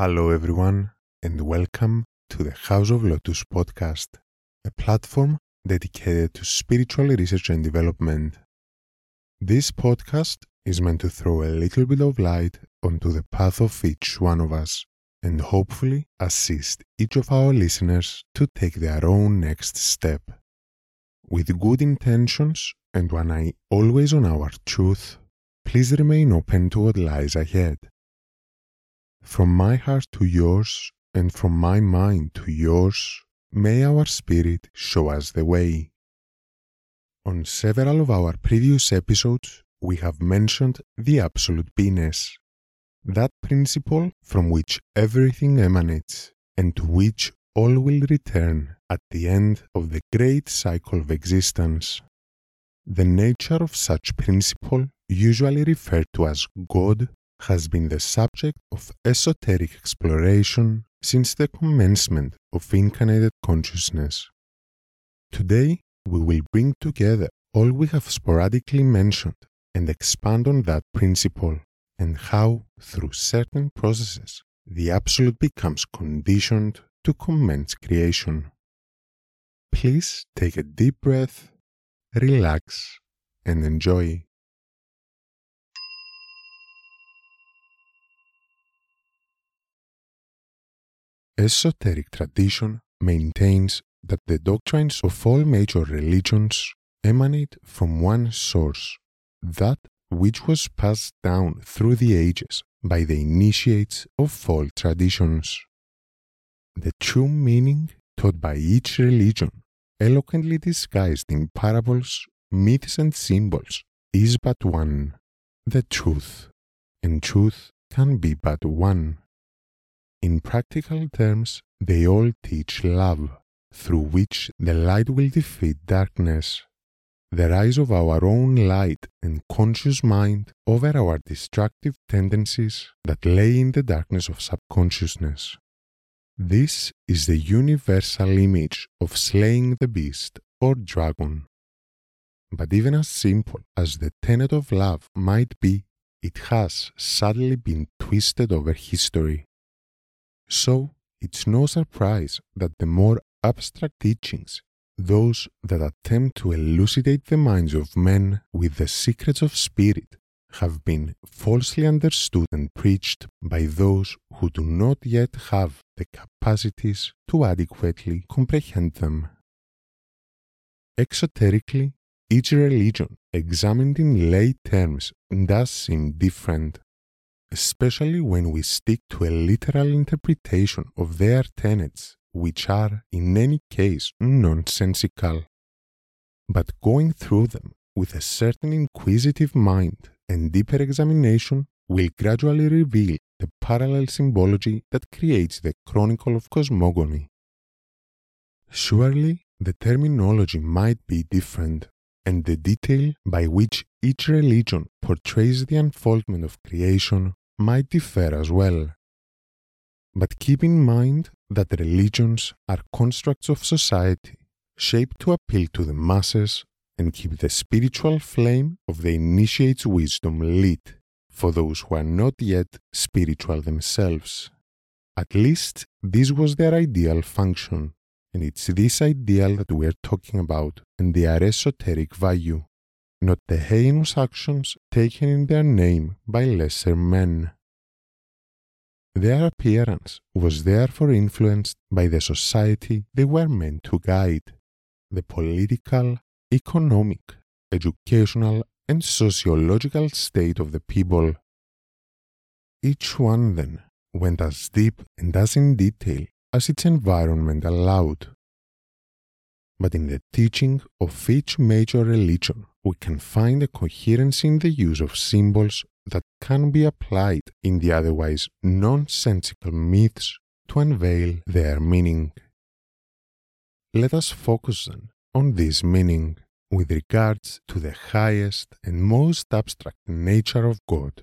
Hello, everyone, and welcome to the House of Lotus podcast, a platform dedicated to spiritual research and development. This podcast is meant to throw a little bit of light onto the path of each one of us and hopefully assist each of our listeners to take their own next step. With good intentions and one eye always on our truth, please remain open to what lies ahead. From my heart to yours, and from my mind to yours, may our Spirit show us the way. On several of our previous episodes, we have mentioned the absolute beingness, that principle from which everything emanates and to which all will return at the end of the great cycle of existence. The nature of such principle, usually referred to as God, has been the subject of esoteric exploration since the commencement of incarnated consciousness. Today, we will bring together all we have sporadically mentioned and expand on that principle and how, through certain processes, the Absolute becomes conditioned to commence creation. Please take a deep breath, relax, and enjoy. Esoteric tradition maintains that the doctrines of all major religions emanate from one source, that which was passed down through the ages by the initiates of all traditions. The true meaning taught by each religion, eloquently disguised in parables, myths, and symbols, is but one the truth, and truth can be but one. In practical terms, they all teach love, through which the light will defeat darkness, the rise of our own light and conscious mind over our destructive tendencies that lay in the darkness of subconsciousness. This is the universal image of slaying the beast or dragon. But even as simple as the tenet of love might be, it has sadly been twisted over history so, it's no surprise that the more abstract teachings, those that attempt to elucidate the minds of men with the secrets of spirit, have been falsely understood and preached by those who do not yet have the capacities to adequately comprehend them. Exoterically, each religion, examined in lay terms, does seem different especially when we stick to a literal interpretation of their tenets, which are, in any case, nonsensical. But going through them with a certain inquisitive mind and deeper examination will gradually reveal the parallel symbology that creates the chronicle of cosmogony. Surely, the terminology might be different, and the detail by which each religion portrays the unfoldment of creation might differ as well. But keep in mind that religions are constructs of society shaped to appeal to the masses and keep the spiritual flame of the initiate's wisdom lit for those who are not yet spiritual themselves. At least this was their ideal function, and it's this ideal that we're talking about and their esoteric value not the heinous actions taken in their name by lesser men. Their appearance was therefore influenced by the society they were meant to guide, the political, economic, educational, and sociological state of the people. Each one, then, went as deep and as in detail as its environment allowed. But in the teaching of each major religion, we can find a coherence in the use of symbols that can be applied in the otherwise nonsensical myths to unveil their meaning. Let us focus then on this meaning with regards to the highest and most abstract nature of God.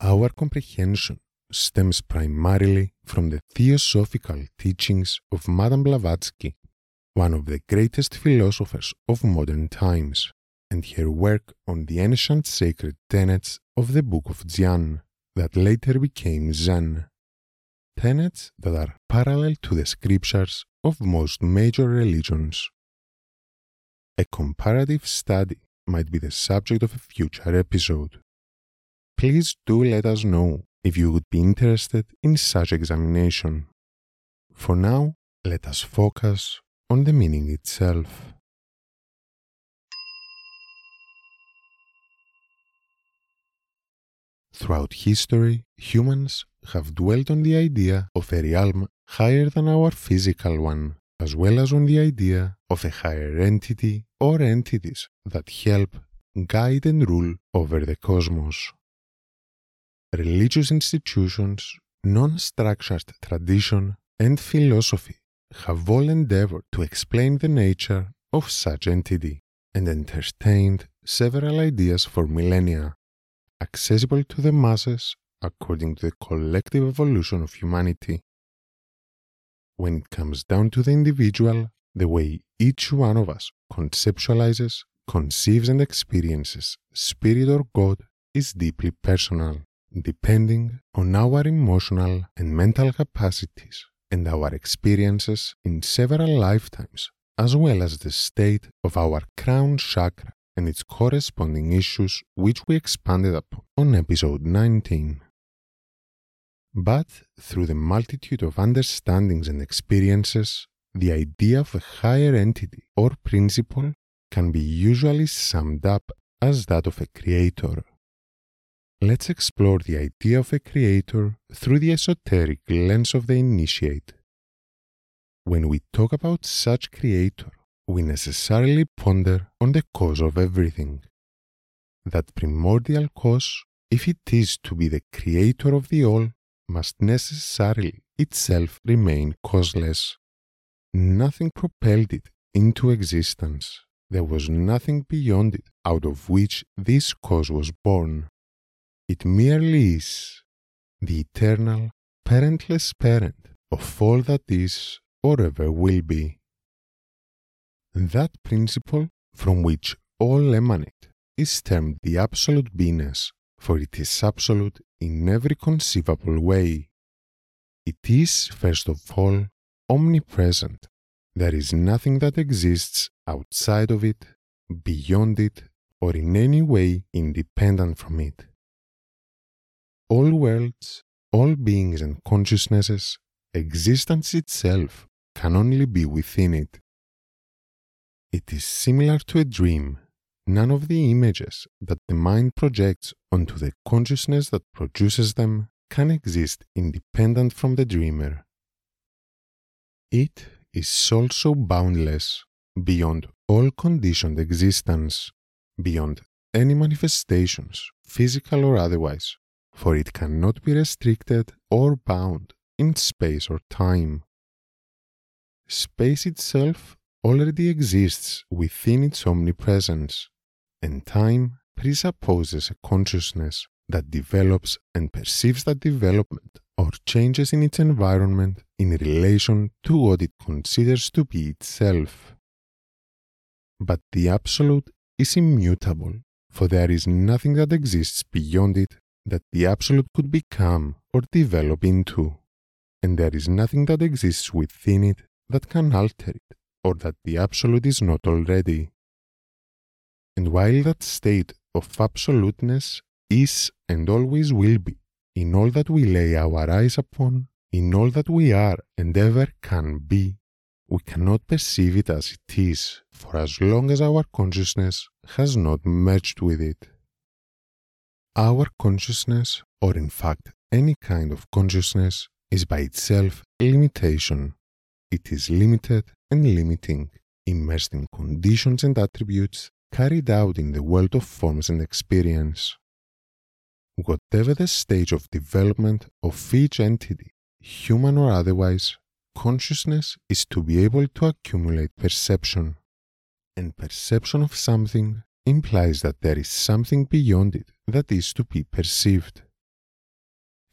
Our comprehension stems primarily from the theosophical teachings of Madame Blavatsky, one of the greatest philosophers of modern times, and her work on the ancient sacred tenets of the Book of Dzyan, that later became Zen. Tenets that are parallel to the scriptures of most major religions. A comparative study might be the subject of a future episode. Please do let us know if you would be interested in such examination. For now, let us focus on the meaning itself. Throughout history, humans have dwelt on the idea of a realm higher than our physical one, as well as on the idea of a higher entity or entities that help, guide, and rule over the cosmos. Religious institutions, non structured tradition, and philosophy have all endeavored to explain the nature of such entity and entertained several ideas for millennia, accessible to the masses according to the collective evolution of humanity. When it comes down to the individual, the way each one of us conceptualizes, conceives, and experiences spirit or God is deeply personal, depending on our emotional and mental capacities and our experiences in several lifetimes, as well as the state of our crown chakra and its corresponding issues, which we expanded upon on episode 19. But through the multitude of understandings and experiences, the idea of a higher entity or principle can be usually summed up as that of a creator. Let's explore the idea of a creator through the esoteric lens of the initiate. When we talk about such creator, we necessarily ponder on the cause of everything. That primordial cause, if it is to be the creator of the all, must necessarily itself remain causeless. Nothing propelled it into existence. There was nothing beyond it out of which this cause was born. It merely is the eternal, parentless parent of all that is or ever will be. That principle from which all emanate is termed the absolute beingness, for it is absolute in every conceivable way. It is, first of all, omnipresent. There is nothing that exists outside of it, beyond it, or in any way independent from it all worlds, all beings and consciousnesses, existence itself can only be within it. It is similar to a dream. None of the images that the mind projects onto the consciousness that produces them can exist independent from the dreamer. It is also boundless, beyond all conditioned existence, beyond any manifestations, physical or otherwise, for it cannot be restricted or bound in space or time. Space itself already exists within its omnipresence, and time presupposes a consciousness that develops and perceives that development or changes in its environment in relation to what it considers to be itself. But the Absolute is immutable, for there is nothing that exists beyond it that the Absolute could become or develop into, and there is nothing that exists within it that can alter it or that the Absolute is not already. And while that state of absoluteness is and always will be in all that we lay our eyes upon, in all that we are and ever can be, we cannot perceive it as it is for as long as our consciousness has not merged with it. Our consciousness, or in fact any kind of consciousness, is by itself limitation. It is limited and limiting, immersed in conditions and attributes carried out in the world of forms and experience. Whatever the stage of development of each entity, human or otherwise, consciousness is to be able to accumulate perception. And perception of something implies that there is something beyond it that is to be perceived.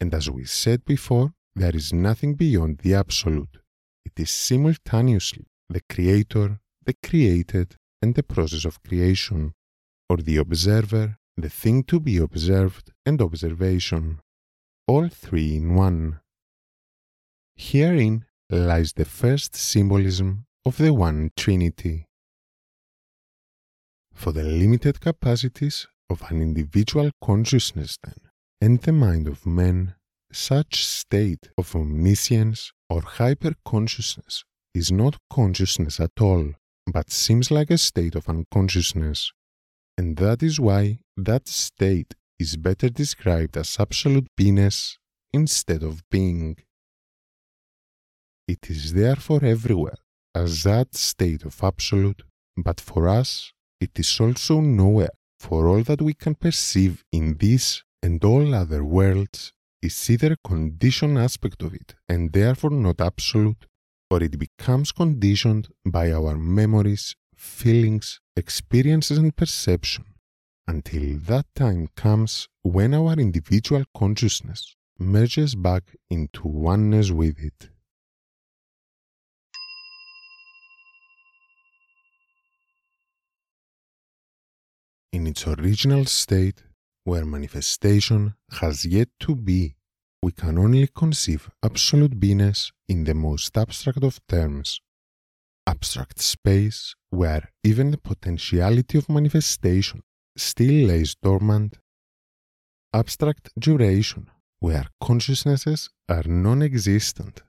And as we said before, there is nothing beyond the Absolute. It is simultaneously the Creator, the created, and the process of creation, or the observer, the thing to be observed, and observation. all three in one. Herein lies the first symbolism of the One Trinity. For the limited capacities of an individual consciousness, then, and the mind of man, such state of omniscience or hyperconsciousness is not consciousness at all, but seems like a state of unconsciousness. And that is why that state is better described as absolute beingness instead of being. It is therefore everywhere as that state of absolute, but for us it is also nowhere, for all that we can perceive in this and all other worlds is either a conditioned aspect of it and therefore not absolute, or it becomes conditioned by our memories, feelings, experiences, and perception, until that time comes when our individual consciousness merges back into oneness with it. In its original state, where manifestation has yet to be, we can only conceive absolute beingness in the most abstract of terms. Abstract space, where even the potentiality of manifestation still lays dormant. Abstract duration, where consciousnesses are non existent.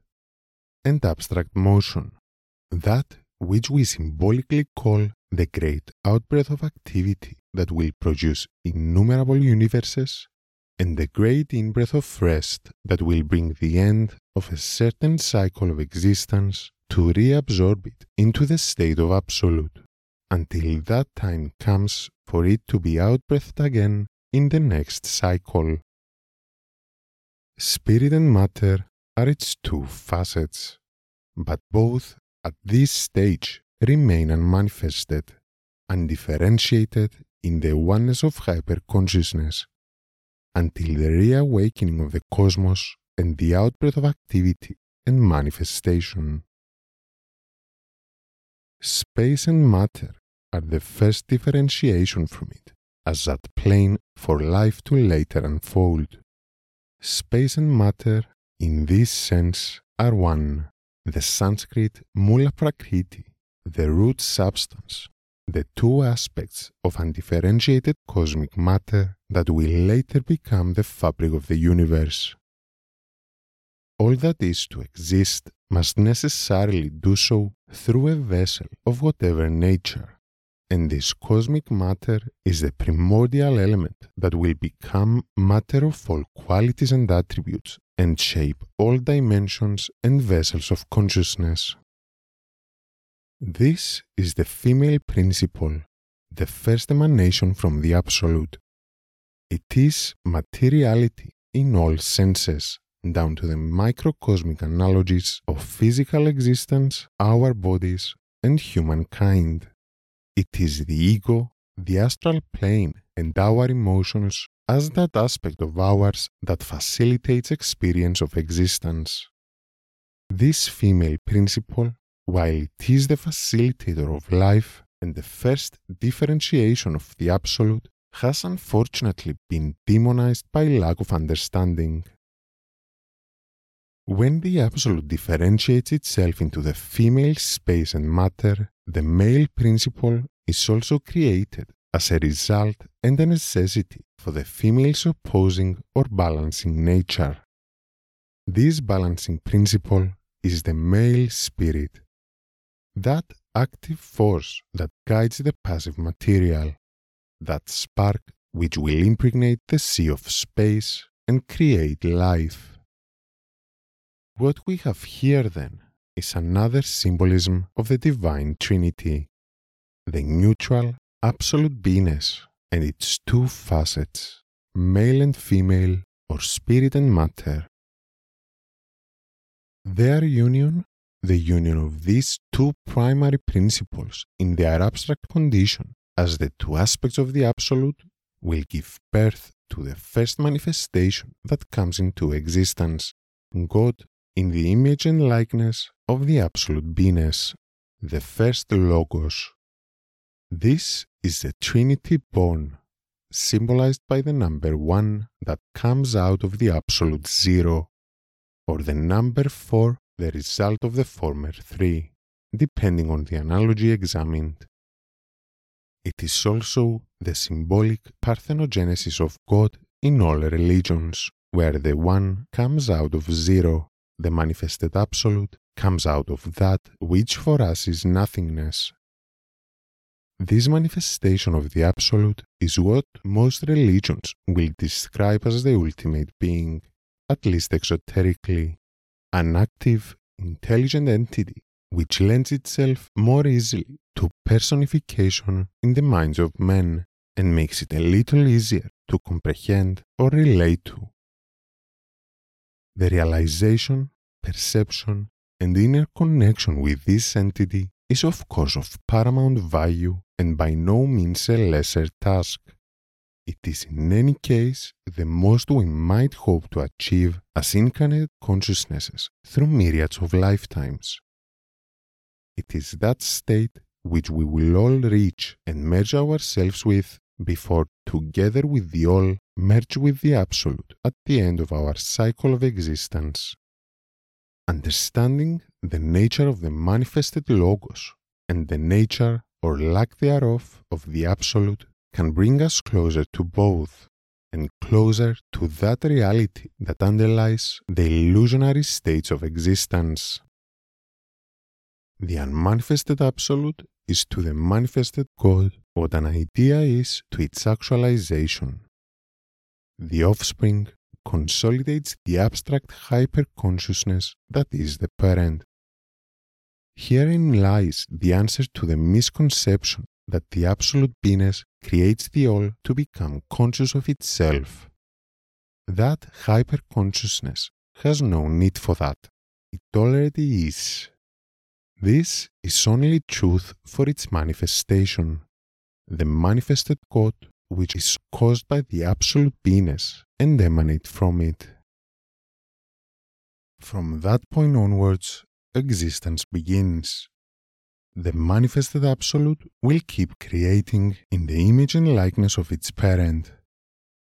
And abstract motion, that which we symbolically call the great outbreath of activity that will produce innumerable universes, and the great in-breath of rest that will bring the end of a certain cycle of existence to reabsorb it into the state of absolute, until that time comes for it to be outbreathed again in the next cycle. Spirit and matter are its two facets, but both at this stage remain unmanifested, undifferentiated in the oneness of hyperconsciousness, until the reawakening of the cosmos and the outbreath of activity and manifestation. Space and matter are the first differentiation from it, as that plane for life to later unfold. Space and matter, in this sense, are one. The Sanskrit Mula Prakriti the root substance, the two aspects of undifferentiated cosmic matter that will later become the fabric of the universe. All that is to exist must necessarily do so through a vessel of whatever nature, and this cosmic matter is the primordial element that will become matter of all qualities and attributes and shape all dimensions and vessels of consciousness. This is the female principle, the first emanation from the Absolute. It is materiality in all senses, down to the microcosmic analogies of physical existence, our bodies, and humankind. It is the ego, the astral plane, and our emotions as that aspect of ours that facilitates experience of existence. This female principle while it is the facilitator of life and the first differentiation of the Absolute, has unfortunately been demonized by lack of understanding. When the Absolute differentiates itself into the female space and matter, the male principle is also created as a result and a necessity for the female's opposing or balancing nature. This balancing principle is the male spirit that active force that guides the passive material, that spark which will impregnate the sea of space and create life. What we have here then is another symbolism of the Divine Trinity, the neutral, absolute beingness and its two facets, male and female, or spirit and matter. Their union the union of these two primary principles in their abstract condition as the two aspects of the Absolute will give birth to the first manifestation that comes into existence, God in the image and likeness of the Absolute Beingness, the first Logos. This is the Trinity born, symbolized by the number 1 that comes out of the absolute 0, or the number 4 the result of the former 3, depending on the analogy examined. It is also the symbolic parthenogenesis of God in all religions, where the one comes out of zero, the manifested absolute comes out of that which for us is nothingness. This manifestation of the absolute is what most religions will describe as the ultimate being, at least exoterically, an active, intelligent entity which lends itself more easily to personification in the minds of men and makes it a little easier to comprehend or relate to. The realization, perception, and inner connection with this entity is of course of paramount value and by no means a lesser task. It is in any case the most we might hope to achieve as incarnate consciousnesses through myriads of lifetimes. It is that state which we will all reach and merge ourselves with before, together with the all, merge with the absolute at the end of our cycle of existence. Understanding the nature of the manifested Logos and the nature or lack thereof of the absolute can bring us closer to both and closer to that reality that underlies the illusionary states of existence. The unmanifested absolute is to the manifested God what an idea is to its actualization. The offspring consolidates the abstract hyperconsciousness that is the parent. Herein lies the answer to the misconception that the absolute beingness creates the all to become conscious of itself. That hyperconsciousness has no need for that. It already is. This is only truth for its manifestation, the manifested God which is caused by the absolute beingness and emanate from it. From that point onwards, existence begins. The manifested absolute will keep creating in the image and likeness of its parent.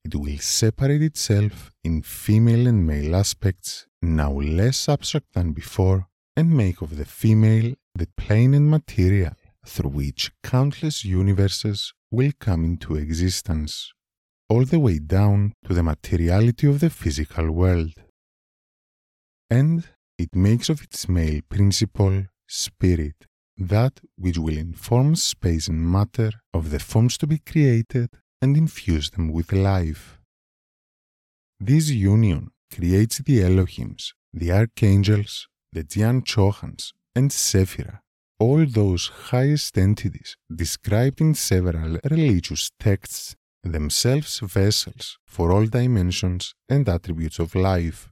It will separate itself in female and male aspects, now less abstract than before, and make of the female the plane and material through which countless universes will come into existence, all the way down to the materiality of the physical world. And it makes of its male principle, spirit, that which will inform space and matter of the forms to be created and infuse them with life. This union creates the Elohims, the archangels, the Dhyan Chohans, and Sephira, all those highest entities described in several religious texts, themselves vessels for all dimensions and attributes of life.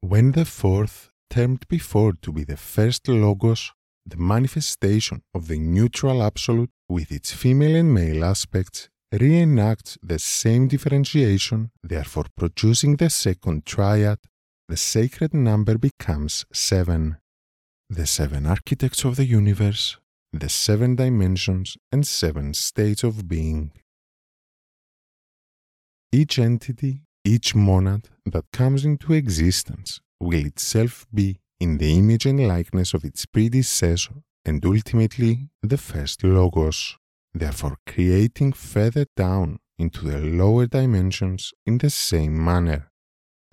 When the fourth, termed before to be the first Logos, the manifestation of the neutral absolute with its female and male aspects, reenacts the same differentiation, therefore producing the second triad the sacred number becomes seven. The seven architects of the universe, the seven dimensions, and seven states of being. Each entity, each monad that comes into existence will itself be in the image and likeness of its predecessor and ultimately the first Logos, therefore creating further down into the lower dimensions in the same manner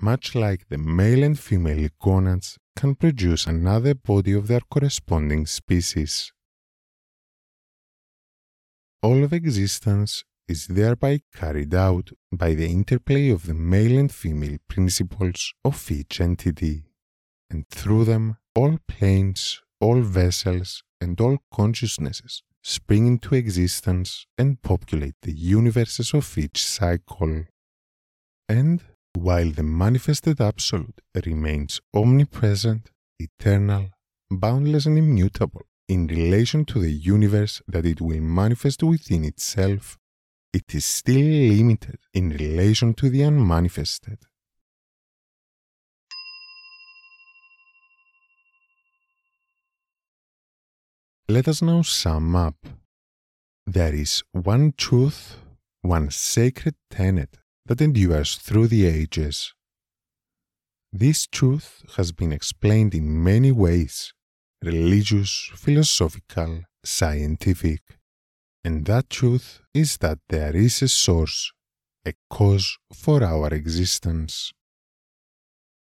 much like the male and female gonads can produce another body of their corresponding species. All of existence is thereby carried out by the interplay of the male and female principles of each entity, and through them all planes, all vessels, and all consciousnesses spring into existence and populate the universes of each cycle. And while the manifested Absolute remains omnipresent, eternal, boundless, and immutable in relation to the universe that it will manifest within itself, it is still limited in relation to the unmanifested. Let us now sum up. there is one truth, one sacred tenet that endures through the ages. This truth has been explained in many ways religious, philosophical, scientific. And that truth is that there is a source, a cause for our existence.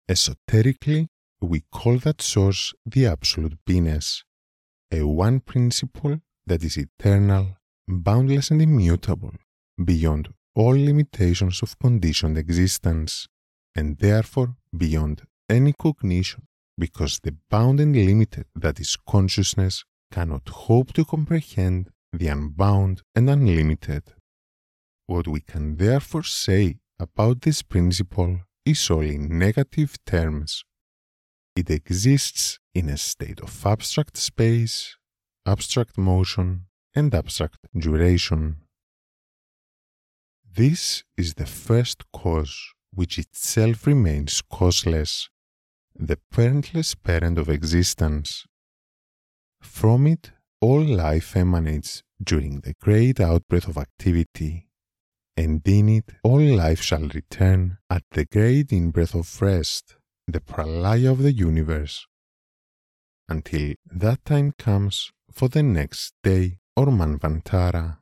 Esoterically, we call that source the Absolute Beingness, a one principle that is eternal, boundless, and immutable, beyond all limitations of conditioned existence, and therefore beyond any cognition, because the bound and limited that is consciousness cannot hope to comprehend the unbound and unlimited. What we can therefore say about this principle is only negative terms. It exists in a state of abstract space, abstract motion, and abstract duration. This is the first cause which itself remains causeless, the parentless parent of existence. From it, all life emanates during the great outbreath of activity, and in it all life shall return at the great inbreath of rest, the pralaya of the universe, until that time comes for the next day or manvantara.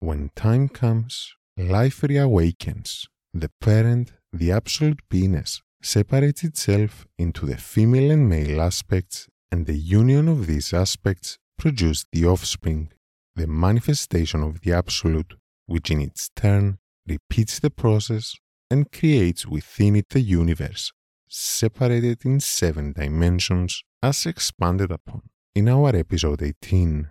When time comes, life reawakens. The parent, the absolute beingness, separates itself into the female and male aspects, and the union of these aspects produces the offspring, the manifestation of the absolute, which in its turn repeats the process and creates within it the universe, separated in seven dimensions as expanded upon in our episode 18.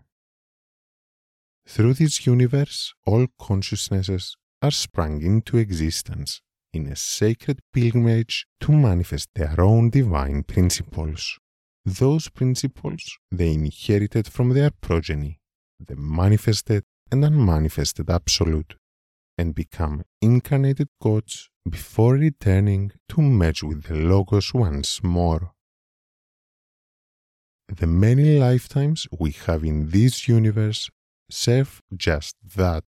Through this universe, all consciousnesses are sprung into existence in a sacred pilgrimage to manifest their own divine principles. Those principles they inherited from their progeny, the manifested and unmanifested absolute, and become incarnated gods before returning to merge with the Logos once more. The many lifetimes we have in this universe serve just that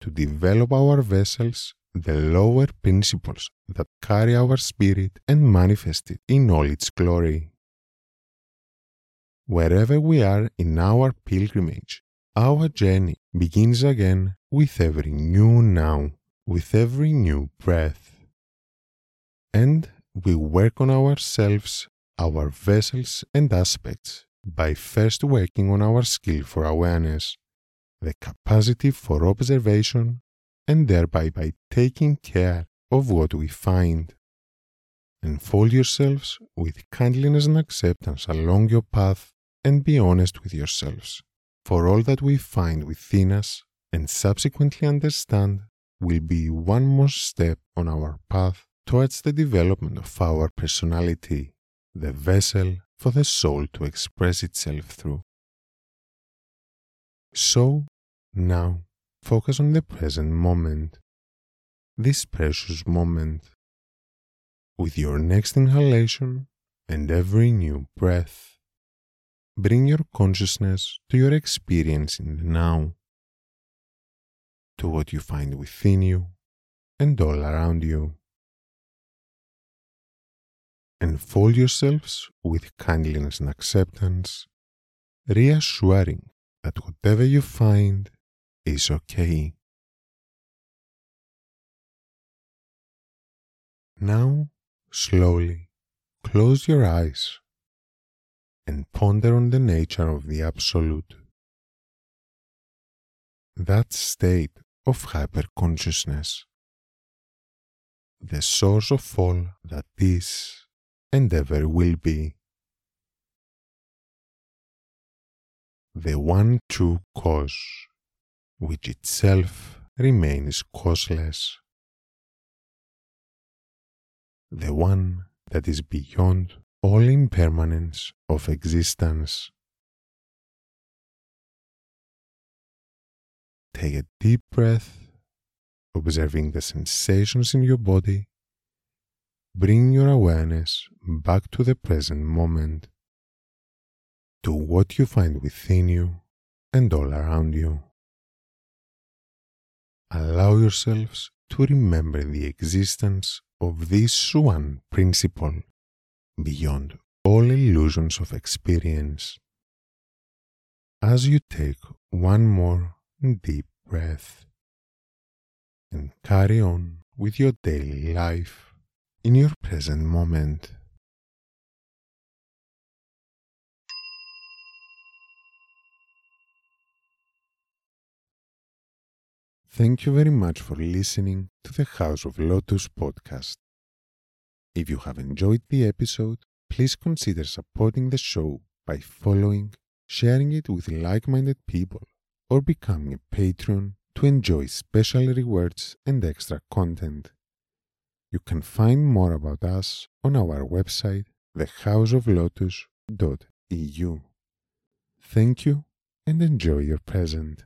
to develop our vessels the lower principles that carry our spirit and manifest it in all its glory. Wherever we are in our pilgrimage, our journey begins again with every new now, with every new breath. And we work on ourselves our vessels and aspects by first working on our skill for awareness, the capacity for observation, and thereby by taking care of what we find. Enfold yourselves with kindliness and acceptance along your path and be honest with yourselves, for all that we find within us and subsequently understand will be one more step on our path towards the development of our personality the vessel for the soul to express itself through. So, now, focus on the present moment, this precious moment. With your next inhalation and every new breath, bring your consciousness to your experience in the now, to what you find within you and all around you. Enfold yourselves with kindliness and acceptance, reassuring that whatever you find is okay. Now, slowly close your eyes and ponder on the nature of the Absolute. That state of hyperconsciousness, the source of all that is and ever will be. The one true cause, which itself remains causeless. The one that is beyond all impermanence of existence. Take a deep breath, observing the sensations in your body Bring your awareness back to the present moment, to what you find within you and all around you. Allow yourselves to remember the existence of this one principle beyond all illusions of experience. As you take one more deep breath and carry on with your daily life in your present moment. Thank you very much for listening to the House of Lotus podcast. If you have enjoyed the episode, please consider supporting the show by following, sharing it with like minded people, or becoming a patron to enjoy special rewards and extra content. You can find more about us on our website, thehouseoflotus.eu. Thank you and enjoy your present.